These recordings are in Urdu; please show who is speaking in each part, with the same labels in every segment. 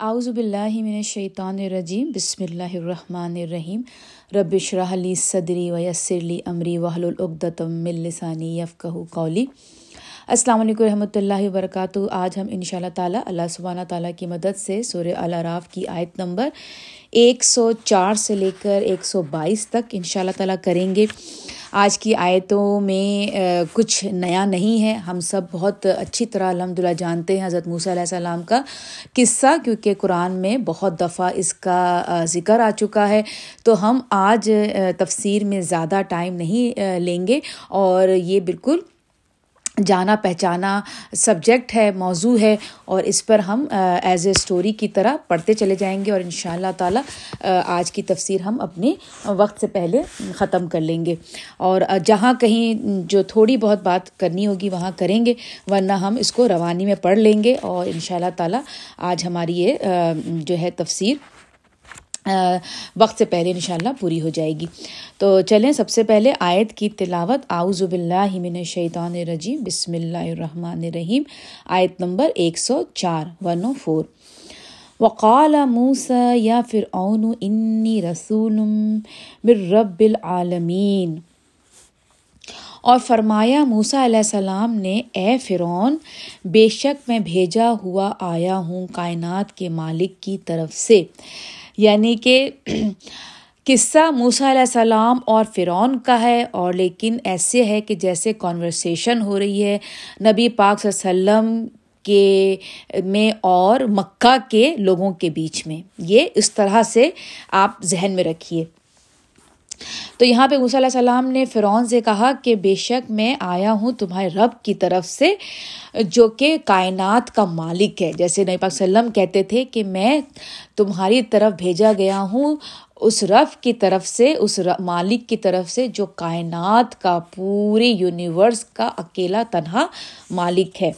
Speaker 1: اعوذ باللہ من الشیطان الرجیم، بسم اللہ الرحمن الرحیم. رب اشرح لی صدری ویسر لی امری وحلل عقدۃ من لسانی یفقهوا قولی. السلام علیکم رحمۃ اللہ وبرکاتہ۔ آج ہم ان شاء اللہ تعالیٰ اللہ سبحانہ تعالیٰ کی مدد سے سورہ الاراف کی آیت نمبر ایک سو چار سے لے کر ایک سو بائیس تک ان شاء اللہ تعالیٰ کریں گے۔ آج کی آیتوں میں کچھ نیا نہیں ہے۔ ہم سب بہت اچھی طرح الحمد للہ جانتے ہیں حضرت موسیٰ علیہ السلام کا قصہ، کیونکہ قرآن میں بہت دفعہ اس کا ذکر آ چکا ہے۔ تو ہم آج تفسیر میں زیادہ ٹائم نہیں لیں گے۔ اور یہ بالکل جانا پہچانا سبجیکٹ ہے، موضوع ہے، اور اس پر ہم ایز اے اسٹوری کی طرح پڑھتے چلے جائیں گے، اور ان شاء اللہ تعالیٰ آج کی تفسیر ہم اپنے وقت سے پہلے ختم کر لیں گے۔ اور جہاں کہیں جو تھوڑی بہت بات کرنی ہوگی وہاں کریں گے، ورنہ ہم اس کو روانی میں پڑھ لیں گے، اور ان شاء اللہ تعالیٰ، آج ہماری یہ جو ہے تفسیر وقت سے پہلے انشاءاللہ پوری ہو جائے گی۔ تو چلیں، سب سے پہلے آیت کی تلاوت۔ اعوذ باللہ من الشیطان الرجیم۔ بسم اللہ الرحمن الرحیم۔ آیت نمبر ایک سو چار، ون او فور۔ وقال موسا یا فرعون انی رسول من رب العالمین۔ اور فرمایا موسا علیہ السلام نے، اے فرعون، بے شک میں بھیجا ہوا آیا ہوں کائنات کے مالک کی طرف سے۔ یعنی کہ قصہ موسیٰ علیہ السلام اور فرعون کا ہے اور لیکن ایسے ہے کہ جیسے کانورسیشن ہو رہی ہے، نبی پاک صلی اللہ علیہ وسلم کے میں اور مکہ کے لوگوں کے بیچ میں۔ یہ اس طرح سے آپ ذہن میں رکھیے۔ تو یہاں پہ موسیٰ علیہ السلام نے فرعون سے کہا کہ بے شک میں آیا ہوں تمہارے رب کی طرف سے، جو کہ کائنات کا مالک ہے۔ جیسے نبی پاک وسلم کہتے تھے کہ میں تمہاری طرف بھیجا گیا ہوں اس رف کی طرف سے، اس مالک کی طرف سے، جو کائنات کا پورے یونیورس کا اکیلا تنہا مالک ہے۔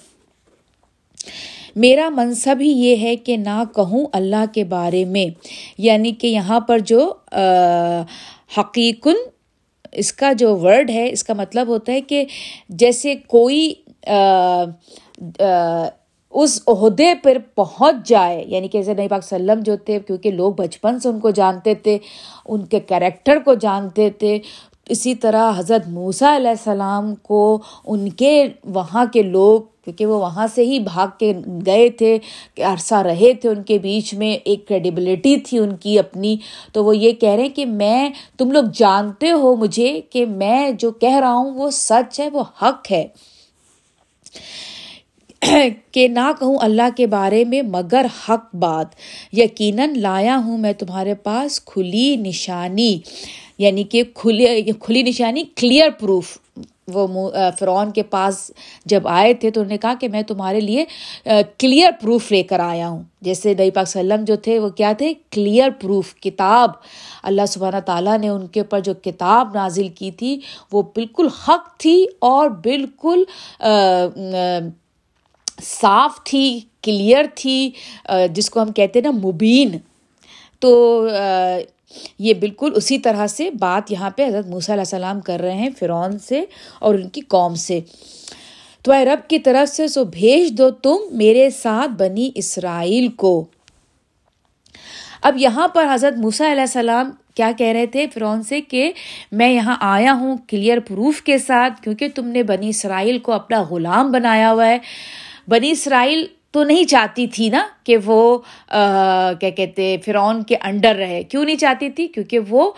Speaker 1: میرا منصب ہی یہ ہے کہ نہ کہوں اللہ کے بارے میں یعنی کہ یہاں پر جو حقیقن، اس کا جو ورڈ ہے، اس کا مطلب ہوتا ہے کہ جیسے کوئی اس عہدے پر پہنچ جائے یعنی کہ نبی پاک وسلم جو تھے، کیونکہ لوگ بچپن سے ان کو جانتے تھے، ان کے کریکٹر کو جانتے تھے اسی طرح حضرت موسیٰ علیہ السلام کو ان کے وہاں کے لوگ، کیونکہ وہ وہاں سے ہی بھاگ کے گئے تھے، کہ عرصہ رہے تھے ان کے بیچ میں، ایک کریڈیبلٹی تھی ان کی اپنی۔ تو وہ یہ کہہ رہے ہیں کہ میں، تم لوگ جانتے ہو مجھے کہ میں جو کہہ رہا ہوں وہ سچ ہے، وہ حق ہے۔ کہ نہ کہوں اللہ کے بارے میں، مگر حق بات۔ یقیناً لایا ہوں میں تمہارے پاس کھلی نشانی۔ یعنی کہ کھلی کھلی نشانی کلیئر پروف وہ فرعون کے پاس جب آئے تھے تو انہوں نے کہا کہ میں تمہارے لیے کلیئر پروف لے کر آیا ہوں۔ جیسے نئی پاک وسلم جو تھے، وہ کیا تھے؟ کلیئر پروف کتاب۔ اللہ سبحانہ تعالیٰ نے ان کے اوپر جو کتاب نازل کی تھی، وہ بالکل حق تھی اور بالکل صاف تھی کلیئر تھی۔ جس کو ہم کہتے ہیں نا، مبین۔ تو یہ بالکل اسی طرح سے بات یہاں پہ حضرت موسیٰ علیہ السلام کر رہے ہیں فرعون سے اور ان کی قوم سے۔ تو اے رب کی طرف سے سو بھیج دو تم میرے ساتھ بنی اسرائیل کو۔ اب یہاں پر حضرت موسیٰ علیہ السلام کیا کہہ رہے تھے فرعون سے کہ میں یہاں آیا ہوں کلیئر پروف کے ساتھ کیونکہ تم نے بنی اسرائیل کو اپنا غلام بنایا ہوا ہے۔ بنی اسرائیل تو نہیں چاہتی تھی نا کہ وہ کیا کہتے فرعون کے انڈر رہے۔ کیوں نہیں چاہتی تھی؟ کیونکہ وہ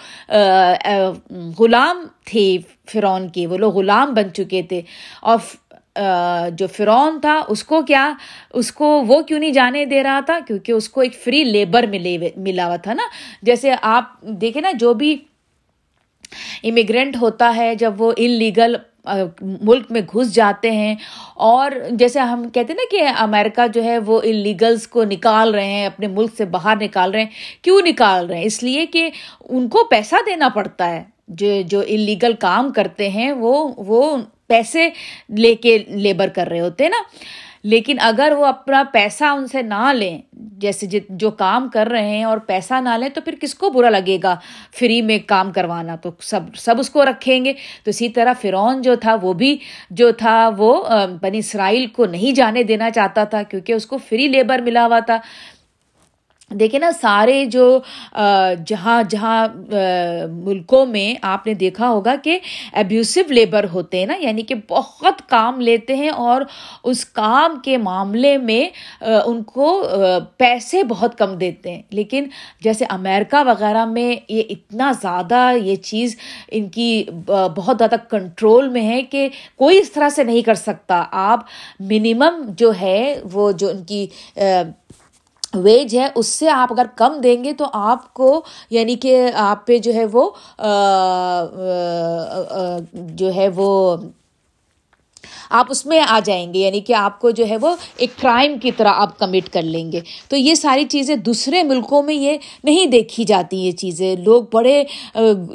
Speaker 1: غلام تھے فرعون کے۔ وہ لوگ غلام بن چکے تھے۔ اور جو فرعون تھا، اس کو کیا، اس کو وہ کیوں نہیں جانے دے رہا تھا؟ کیونکہ اس کو ایک فری لیبر ملے ملا ہوا تھا نا۔ جیسے آپ دیکھیں نا، جو بھی امیگرینٹ ہوتا ہے، جب وہ ان لیگل ملک میں گھس جاتے ہیں اور جیسے ہم کہتے ہیں نا کہ امیرکا جو ہے وہ انلیگلس کو نکال رہے ہیں، اپنے ملک سے باہر نکال رہے ہیں۔ کیوں نکال رہے ہیں؟ اس لیے کہ ان کو پیسہ دینا پڑتا ہے۔ جو جو انلیگل کام کرتے ہیں وہ وہ پیسے لے کے لیبر کر رہے ہوتے ہیں نا۔ لیکن اگر وہ اپنا پیسہ ان سے نہ لیں، جیسے جو کام کر رہے ہیں اور پیسہ نہ لیں، تو پھر کس کو برا لگے گا؟ فری میں کام کروانا تو سب سب اس کو رکھیں گے۔ تو اسی طرح فرعون جو تھا، وہ بھی جو تھا، وہ بنی اسرائیل کو نہیں جانے دینا چاہتا تھا، کیونکہ اس کو فری لیبر ملا ہوا تھا۔ دیکھیں نا، سارے جو جہاں جہاں ملکوں میں آپ نے دیکھا ہوگا کہ ابیوسو لیبر ہوتے ہیں نا یعنی کہ بہت کام لیتے ہیں اور اس کام کے معاملے میں ان کو پیسے بہت کم دیتے ہیں۔ لیکن جیسے امیرکا وغیرہ میں یہ اتنا زیادہ یہ چیز ان کی بہت زیادہ کنٹرول میں ہے کہ کوئی اس طرح سے نہیں کر سکتا۔ آپ منیمم جو ہے، وہ جو ان کی ویج ہے، اس سے آپ اگر کم دیں گے تو آپ کو یعنی کہ آپ پہ جو ہے وہ جو ہے وہ آپ اس میں آ جائیں گے یعنی کہ آپ کو جو ہے وہ ایک کرائم کی طرح آپ کمٹ کر لیں گے۔ تو یہ ساری چیزیں دوسرے ملکوں میں یہ نہیں دیکھی جاتی، یہ چیزیں۔ لوگ بڑے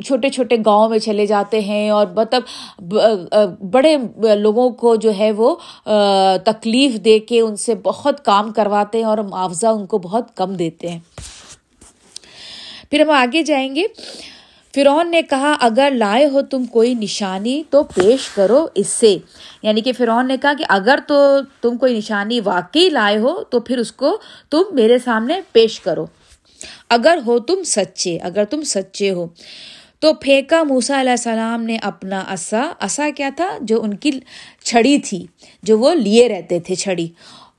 Speaker 1: چھوٹے چھوٹے گاؤں میں چلے جاتے ہیں اور مطلب بڑے لوگوں کو جو ہے وہ تکلیف دے کے ان سے بہت کام کرواتے ہیں اور معاوضہ ان کو بہت کم دیتے ہیں۔ پھر ہم آگے جائیں گے۔ فرعون نے کہا، اگر لائے ہو تم کوئی نشانی تو پیش کرو اس سے۔ یعنی کہ فرعون نے کہا کہ اگر تو تم کوئی نشانی واقعی لائے ہو تو پھر اس کو تم میرے سامنے پیش کرو۔ اگر ہو تم سچے، اگر تم سچے ہو۔ تو پھینکا موسا علیہ السلام نے اپنا اسا اسا کیا تھا؟ جو ان کی چھڑی تھی، جو وہ لیے رہتے تھے چھڑی۔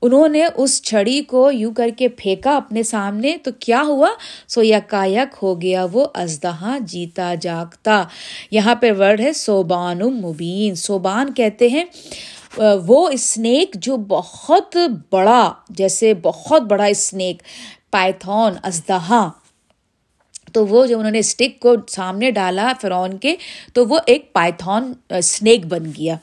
Speaker 1: انہوں نے اس چھڑی کو یوں کر کے پھینکا اپنے سامنے، تو کیا ہوا؟ سو یکایک ہو گیا، وہ ازدہاں جیتا جاگتا۔ یہاں پہ ورڈ ہے سوبان مبین۔ سوبان کہتے ہیں وہ اسنیک جو بہت بڑا، جیسے بہت بڑا اسنیک، پائتھون ازدہا تو وہ جب انہوں نے اسٹک کو سامنے ڈالا فرعون کے، تو وہ ایک پائتھون اسنیک بن گیا۔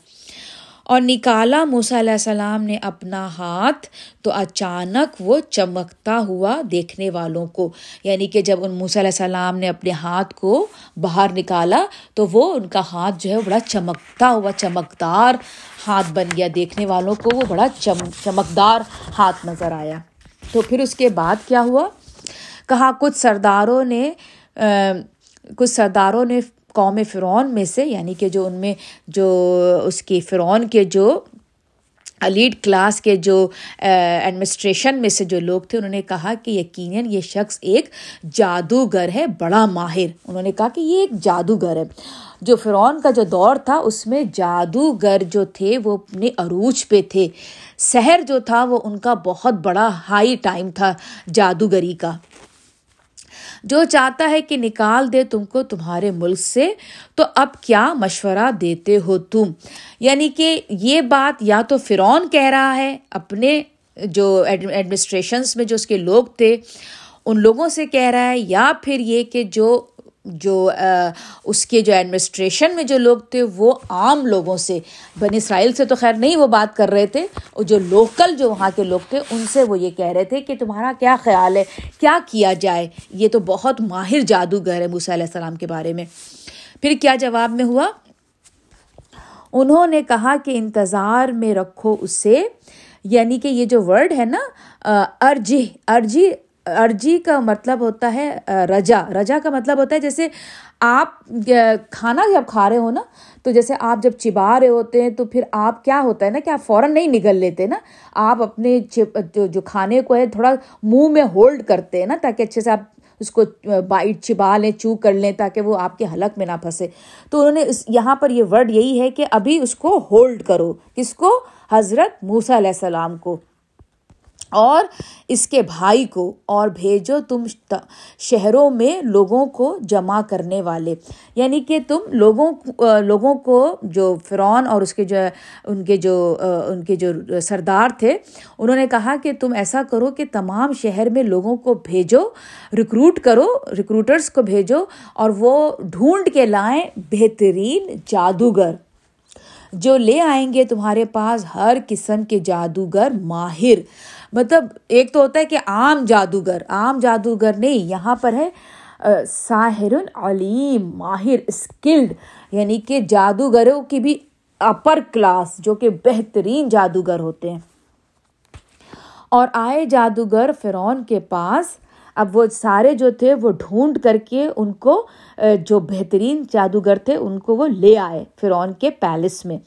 Speaker 1: اور نکالا موسیٰ علیہ السلام نے اپنا ہاتھ تو اچانک وہ چمکتا ہوا دیکھنے والوں کو۔ یعنی کہ جب ان موسیٰ علیہ السلام نے اپنے ہاتھ کو باہر نکالا تو وہ ان کا ہاتھ جو ہے بڑا چمکتا ہوا، چمکدار ہاتھ بن گیا دیکھنے والوں کو، وہ بڑا چم، چمکدار ہاتھ نظر آیا۔ تو پھر اس کے بعد کیا ہوا؟ کہا، کچھ سرداروں نے کچھ سرداروں نے قوم فرعون میں سے یعنی کہ جو ان میں جو اس کی فرعون کے جو لیڈ کلاس کے جو ایڈمنسٹریشن میں سے جو لوگ تھے، انہوں نے کہا کہ یقیناً یہ شخص ایک جادوگر ہے، بڑا ماہر۔ انہوں نے کہا کہ یہ ایک جادوگر ہے۔ جو فرعون کا جو دور تھا، اس میں جادوگر جو تھے، وہ اپنے عروج پہ تھے۔ سحر جو تھا، وہ ان کا بہت بڑا ہائی ٹائم تھا جادوگری کا۔ جو چاہتا ہے کہ نکال دے تم کو تمہارے ملک سے، تو اب کیا مشورہ دیتے ہو تم؟ یعنی کہ یہ بات یا تو فرعون کہہ رہا ہے، اپنے جو ایڈمنسٹریشنس میں جو اس کے لوگ تھے، ان لوگوں سے کہہ رہا ہے، یا پھر یہ کہ جو جو اس کے جو ایڈمنسٹریشن میں جو لوگ تھے، وہ عام لوگوں سے بن اسرائیل سے تو خیر نہیں وہ بات کر رہے تھے، اور جو لوکل جو وہاں کے لوگ تھے، ان سے وہ یہ کہہ رہے تھے کہ تمہارا کیا خیال ہے؟ کیا کیا جائے؟ یہ تو بہت ماہر جادوگر ہے موسیٰ علیہ السلام کے بارے میں۔ پھر کیا جواب میں ہوا؟ انہوں نے کہا کہ انتظار میں رکھو اسے یعنی کہ یہ جو ورڈ ہے نا ارجی ارجی ارجی کا مطلب ہوتا ہے رجا۔ رجا کا مطلب ہوتا ہے جیسے آپ کھانا جب کھا رہے ہو نا، تو جیسے آپ جب چبا رہے ہوتے ہیں، تو پھر آپ کیا ہوتا ہے نا کہ آپ فوراً نہیں نگل لیتے نا۔ آپ اپنے جو کھانے کو ہے، تھوڑا منہ میں ہولڈ کرتے ہیں نا، تاکہ اچھے سے آپ اس کو بائٹ چبا لیں چو کر لیں، تاکہ وہ آپ کے حلق میں نہ پھنسے۔ تو انہوں نے اس، یہاں پر یہ ورڈ یہی ہے کہ ابھی اس کو ہولڈ کرو، کس کو؟ حضرت موسیٰ علیہ السلام کو۔ اور اس کے بھائی کو اور بھیجو تم شہروں میں لوگوں کو جمع کرنے والے۔ یعنی کہ تم لوگوں لوگوں کو جو فرعون اور اس کے جو ان کے جو ان کے جو سردار تھے، انہوں نے کہا کہ تم ایسا کرو کہ تمام شہر میں لوگوں کو بھیجو ریکروٹ کرو ریکروٹرس کو بھیجو اور وہ ڈھونڈ کے لائیں بہترین جادوگر۔ جو لے آئیں گے تمہارے پاس ہر قسم کے جادوگر ماہر۔ مطلب ایک تو ہوتا ہے کہ عام جادوگر عام جادوگر نہیں، یہاں پر ہے ساحر علیم، ماہر، اسکلڈ یعنی کہ جادوگروں کی بھی اپر کلاس جو کہ بہترین جادوگر ہوتے ہیں۔ اور آئے جادوگر فرعون کے پاس، اب وہ سارے جو تھے وہ ڈھونڈ کر کے ان کو جو بہترین جادوگر تھے، ان کو وہ لے آئے فرعون کے پیلس میں۔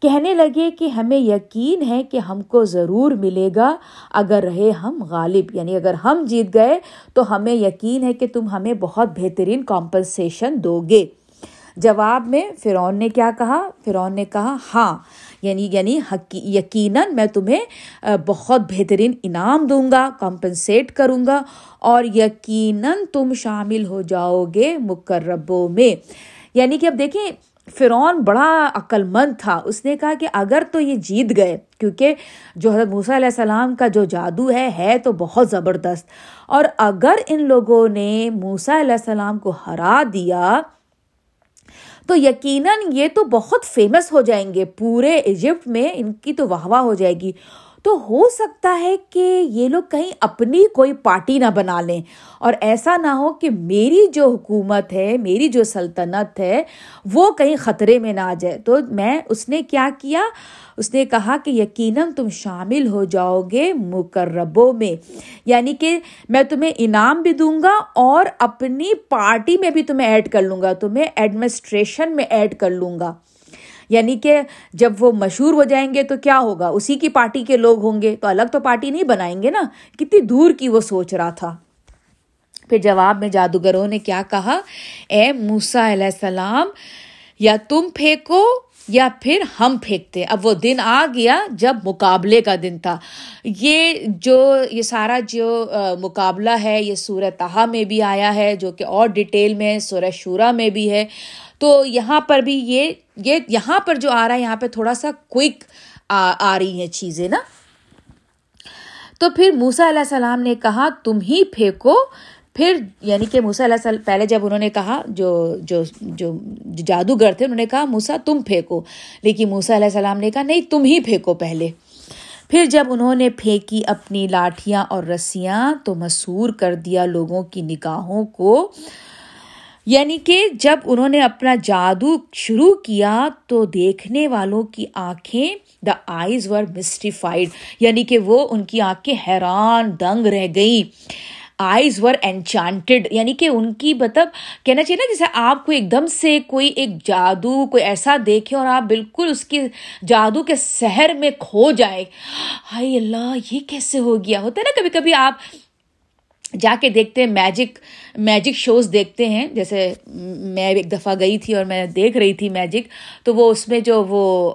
Speaker 1: کہنے لگے کہ ہمیں یقین ہے کہ ہم کو ضرور ملے گا، اگر رہے ہم غالب یعنی اگر ہم جیت گئے تو ہمیں یقین ہے کہ تم ہمیں بہت بہترین کمپنسیشن دو گے۔ جواب میں فرعون نے کیا کہا؟ فرعون نے کہا ہاں یعنی یعنی یقیناً میں تمہیں بہت بہترین انعام دوں گا، کمپنسیٹ کروں گا اور یقیناً تم شامل ہو جاؤ گے مقربوں میں۔ یعنی کہ اب دیکھیں فرعون بڑا عقل مند تھا۔ اس نے کہا کہ اگر تو یہ جیت گئے، کیونکہ جو حضرت موسیٰ علیہ السلام کا جو جادو ہے ہے تو بہت زبردست۔ اور اگر ان لوگوں نے موسیٰ علیہ السلام کو ہرا دیا، تو یقیناً یہ تو بہت فیمس ہو جائیں گے۔ پورے ایجپٹ میں ان کی تو واہ واہ ہو جائے گی۔ تو ہو سکتا ہے کہ یہ لوگ کہیں اپنی کوئی پارٹی نہ بنا لیں۔ اور ایسا نہ ہو کہ میری جو حکومت ہے، میری جو سلطنت ہے، وہ کہیں خطرے میں نہ آ جائے۔ تو میں اس نے کیا کیا؟ اس نے کہا کہ یقیناً تم شامل ہو جاؤ گے مقربوں میں۔ یعنی کہ میں تمہیں انعام بھی دوں گا اور اپنی پارٹی میں بھی تمہیں ایڈ کر لوں گا۔ تمہیں ایڈمنسٹریشن میں ایڈ کر لوں گا۔ یعنی کہ جب وہ مشہور ہو جائیں گے تو کیا ہوگا؟ اسی کی پارٹی کے لوگ ہوں گے، تو الگ تو پارٹی نہیں بنائیں گے نا؟ کتنی دور کی وہ سوچ رہا تھا۔ پھر جواب میں جادوگروں نے کیا کہا؟ اے موسا علیہ السلام، یا تم پھینکو یا پھر ہم پھینکتے۔ اب وہ دن آ گیا جب مقابلے کا دن تھا۔ یہ جو، یہ سارا جو مقابلہ ہے، یہ سورہ تہا میں بھی آیا ہے، جو کہ اور ڈیٹیل میں سورہ شورا میں بھی ہے۔ تو یہاں پر بھی یہ یہ یہاں پر جو آ رہا ہے، یہاں پہ تھوڑا سا کوئک آ رہی ہیں چیزیں نا۔ تو پھر موسا علیہ السلام نے کہا، تم ہی پھینکو۔ پھر یعنی کہ موسا علیہ السلام، پہلے جب انہوں نے کہا، جو جو جو جادوگر تھے، انہوں نے کہا موسا تم پھینکو۔ لیکن موسا علیہ السلام نے کہا، نہیں، تم ہی پھینکو پہلے۔ پھر جب انہوں نے پھینکی اپنی لاٹھیاں اور رسیاں، تو مسور کر دیا لوگوں کی نگاہوں کو۔ یعنی کہ جب انہوں نے اپنا جادو شروع کیا تو دیکھنے والوں کی آنکھیں دا آئیز ور مسٹیفائڈ یعنی کہ وہ ان کی آنکھیں حیران دنگ رہ گئی آئیز ور انچانٹیڈ یعنی کہ ان کی مطلب کہنا چاہیے نا، جیسے آپ کو ایک دم سے کوئی ایک جادو کوئی ایسا دیکھے اور آپ بالکل اس کے جادو کے سحر میں کھو جائے۔ ہائی اللہ، یہ کیسے ہو گیا؟ ہوتا ہے نا، کبھی کبھی آپ جا کے دیکھتے ہیں میجک میجک شوز دیکھتے ہیں۔ جیسے میں ایک دفعہ گئی تھی اور میں دیکھ رہی تھی میجک تو وہ اس میں جو وہ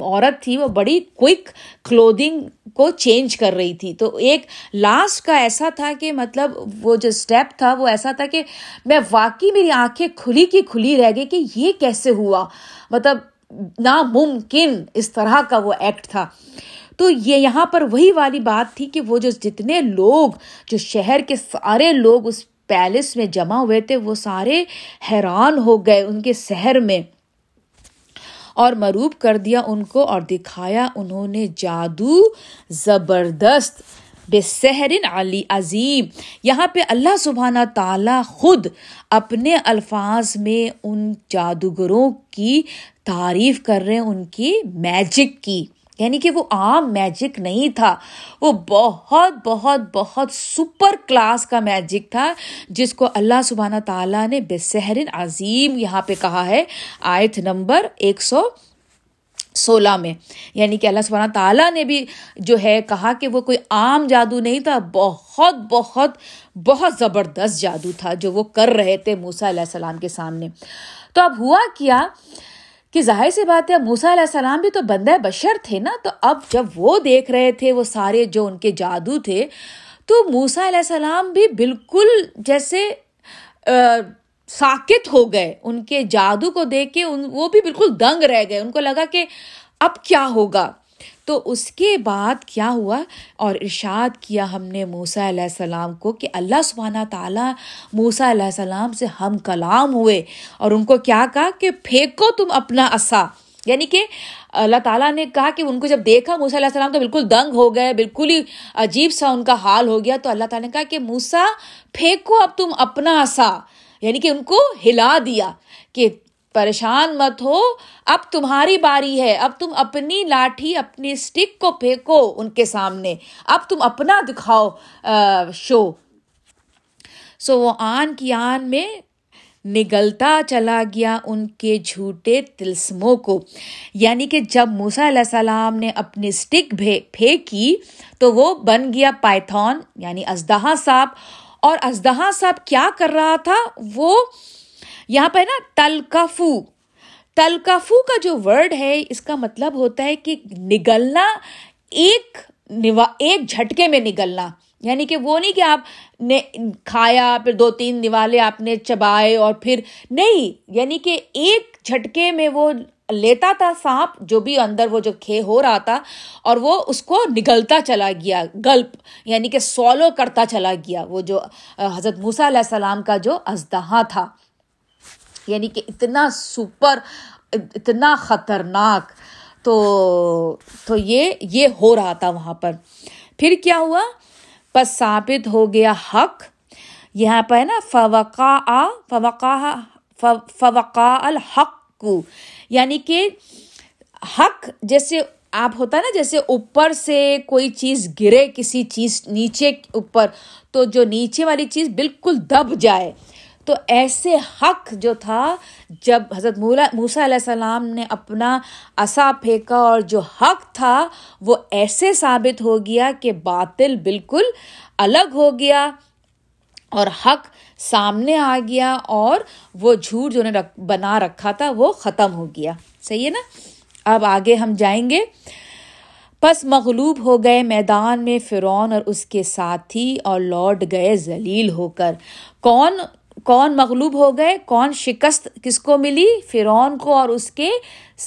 Speaker 1: عورت تھی، وہ بڑی کوئک کلودنگ کو چینج کر رہی تھی۔ تو ایک لاسٹ کا ایسا تھا کہ مطلب وہ جو اسٹیپ تھا، وہ ایسا تھا کہ میں واقعی میری آنکھیں کھلی کی کھلی رہ گئی کہ یہ کیسے ہوا؟ مطلب ناممکن اس طرح کا وہ ایکٹ تھا۔ تو یہ یہاں پر وہی والی بات تھی کہ وہ جو جتنے لوگ، جو شہر کے سارے لوگ اس پیلس میں جمع ہوئے تھے، وہ سارے حیران ہو گئے ان کے شہر میں اور مروب کر دیا ان کو اور دکھایا انہوں نے جادو زبردست، بے سحرن علی عظیم۔ یہاں پہ اللہ سبحانہ تعالیٰ خود اپنے الفاظ میں ان جادوگروں کی تعریف کر رہے ہیں، ان کی میجک کی۔ یعنی کہ وہ عام میجک نہیں تھا۔ وہ بہت بہت بہت سپر کلاس کا میجک تھا، جس کو اللہ سبحانہ تعالیٰ نے بے سحرن عظیم یہاں پہ کہا ہے۔ آیت نمبر ایک سو سولہ میں۔ یعنی کہ اللہ سبحانہ تعالیٰ نے بھی جو ہے کہا کہ وہ کوئی عام جادو نہیں تھا، بہت بہت بہت زبردست جادو تھا جو وہ کر رہے تھے موسا علیہ السلام کے سامنے۔ تو اب ہوا کیا کہ ظاہر سی بات ہے موسا علیہ السلام بھی تو بندہ بشر تھے نا، تو اب جب وہ دیکھ رہے تھے، وہ سارے جو ان کے جادو تھے، تو موسا علیہ السلام بھی بالکل جیسے ساکت ہو گئے۔ ان کے جادو کو دیکھ کے ان، وہ بھی بالکل دنگ رہ گئے۔ ان کو لگا کہ اب کیا ہوگا؟ تو اس کے بعد کیا ہوا اور ارشاد کیا ہم نے موسا علیہ السلام کو کہ اللہ سبحانہ تعالیٰ موسا علیہ السلام سے ہم کلام ہوئے اور ان کو کیا کہا کہ پھینکو تم اپنا اصا یعنی کہ اللہ تعالیٰ نے کہا کہ ان کو جب دیکھا موسا علیہ السلام تو بالکل دنگ ہو گئے، بالکل ہی عجیب سا ان کا حال ہو گیا۔ تو اللہ تعالیٰ نے کہا کہ موسا پھینکو اب تم اپنا اصا یعنی کہ ان کو ہلا دیا کہ پریشان مت ہو۔ اب تمہاری باری ہے۔ اب تم اپنی لاٹھی، اپنی اسٹک کو پھینکو ان کے سامنے۔ اب تم اپنا دکھاؤ شو۔ سو وہ آن کی آن میں نگلتا چلا گیا ان کے جھوٹے تلسموں کو۔ یعنی کہ جب موسا علیہ السلام نے اپنی اسٹک پھینکی تو وہ بن گیا پائتھون یعنی ازدہا صاحب۔ اور ازدہا صاحب کیا کر رہا تھا؟ وہ یہاں پہ نا تلکفو۔ تلکفو کا جو ورڈ ہے، اس کا مطلب ہوتا ہے کہ نگلنا، ایک ایک جھٹکے میں نگلنا۔ یعنی کہ وہ نہیں کہ آپ نے کھایا، پھر دو تین نوالے آپ نے چبائے اور پھر نہیں یعنی کہ ایک جھٹکے میں وہ لیتا تھا سانپ، جو بھی اندر وہ جو کھے ہو رہا تھا، اور وہ اس کو نگلتا چلا گیا، گلپ یعنی کہ سولو کرتا چلا گیا۔ وہ جو، حضرت موسیٰ علیہ السلام کا جو ازدہا تھا۔ یعنی کہ اتنا سپر، اتنا خطرناک۔ تو تو یہ یہ ہو رہا تھا وہاں پر۔ پھر کیا ہوا؟ بس ثابت ہو گیا حق۔ یہاں پہ نا فوقا فوقا فوقا الحق۔ کو یعنی کہ حق جیسے آپ ہوتا ہے نا، جیسے اوپر سے کوئی چیز گرے کسی چیز نیچے اوپر، تو جو نیچے والی چیز بالکل دب جائے۔ تو ایسے حق جو تھا جب حضرت موسا علیہ السلام نے اپنا اصا پھینکا اور جو حق تھا وہ ایسے ثابت ہو گیا کہ باطل بالکل الگ ہو گیا اور حق سامنے آ گیا اور وہ جھوٹ جو نے بنا رکھا تھا وہ ختم ہو گیا۔ صحیح ہے نا؟ اب آگے ہم جائیں گے۔ پس مغلوب ہو گئے میدان میں فرعون اور اس کے ساتھی اور لوٹ گئے ذلیل ہو کر۔ کون کون مغلوب ہو گئے، کون شکست کس کو ملی؟ فرعون کو اور اس کے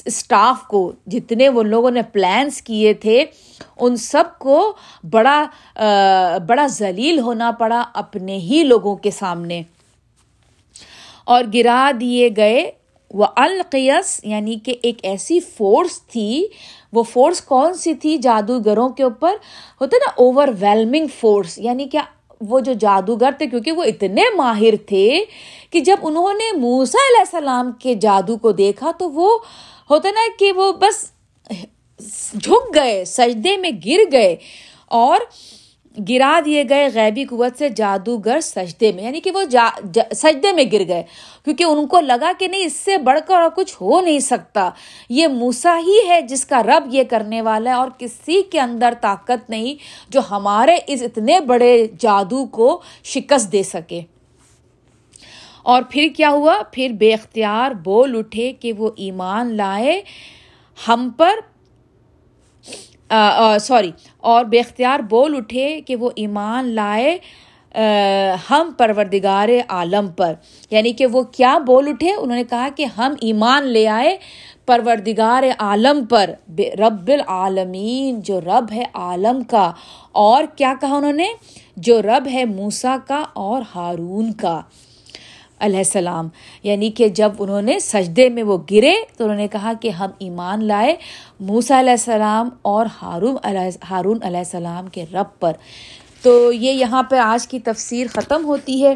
Speaker 1: اسٹاف کو۔ جتنے وہ لوگوں نے پلانس کیے تھے، ان سب کو بڑا بڑا ذلیل ہونا پڑا اپنے ہی لوگوں کے سامنے۔ اور گرا دیے گئے۔ وہ القیس یعنی کہ ایک ایسی فورس تھی۔ وہ فورس کون سی تھی؟ جادوگروں کے اوپر۔ ہوتا نا اوور ویلمنگ فورس یعنی کیا وہ جو جادوگر تھے، کیونکہ وہ اتنے ماہر تھے کہ جب انہوں نے موسا علیہ السلام کے جادو کو دیکھا تو وہ ہوتا نا کہ وہ بس جھک گئے، سجدے میں گر گئے اور گرا دیے گئے غیبی قوت سے جادوگر سجدے میں یعنی کہ وہ جا, جا سجدے میں گر گئے کیونکہ ان کو لگا کہ نہیں اس سے بڑھ کر اور کچھ ہو نہیں سکتا۔ یہ موسا ہی ہے جس کا رب یہ کرنے والا ہے اور کسی کے اندر طاقت نہیں جو ہمارے اس اتنے بڑے جادو کو شکست دے سکے۔ اور پھر کیا ہوا؟ پھر بے اختیار بول اٹھے کہ وہ ایمان لائے ہم پر سوری، اور بے اختیار بول اٹھے کہ وہ ایمان لائے ہم پروردگار عالم پر۔ یعنی کہ وہ کیا بول اٹھے؟ انہوں نے کہا کہ ہم ایمان لے آئے پروردگار عالم پر رب العالمین، جو رب ہے عالم کا۔ اور کیا کہا انہوں نے؟ جو رب ہے موسا کا اور ہارون کا۔ علیہ السلام۔ یعنی کہ جب انہوں نے سجدے میں وہ گرے تو انہوں نے کہا کہ ہم ایمان لائے موسا علیہ السلام اور ہارون علیہ ہارون علیہ السلام کے رب پر۔ تو یہ یہاں پہ آج کی تفسیر ختم ہوتی ہے۔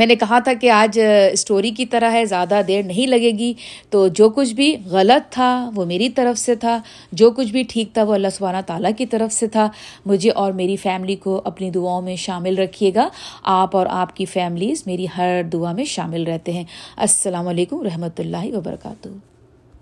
Speaker 1: میں نے کہا تھا کہ آج اسٹوری کی طرح ہے، زیادہ دیر نہیں لگے گی۔ تو جو کچھ بھی غلط تھا، وہ میری طرف سے تھا۔ جو کچھ بھی ٹھیک تھا، وہ اللہ سبحانہ تعالیٰ کی طرف سے تھا۔ مجھے اور میری فیملی کو اپنی دعاؤں میں شامل رکھیے گا۔ آپ اور آپ کی فیملیز میری ہر دعا میں شامل رہتے ہیں۔ السلام علیکم رحمۃ اللہ وبرکاتہ۔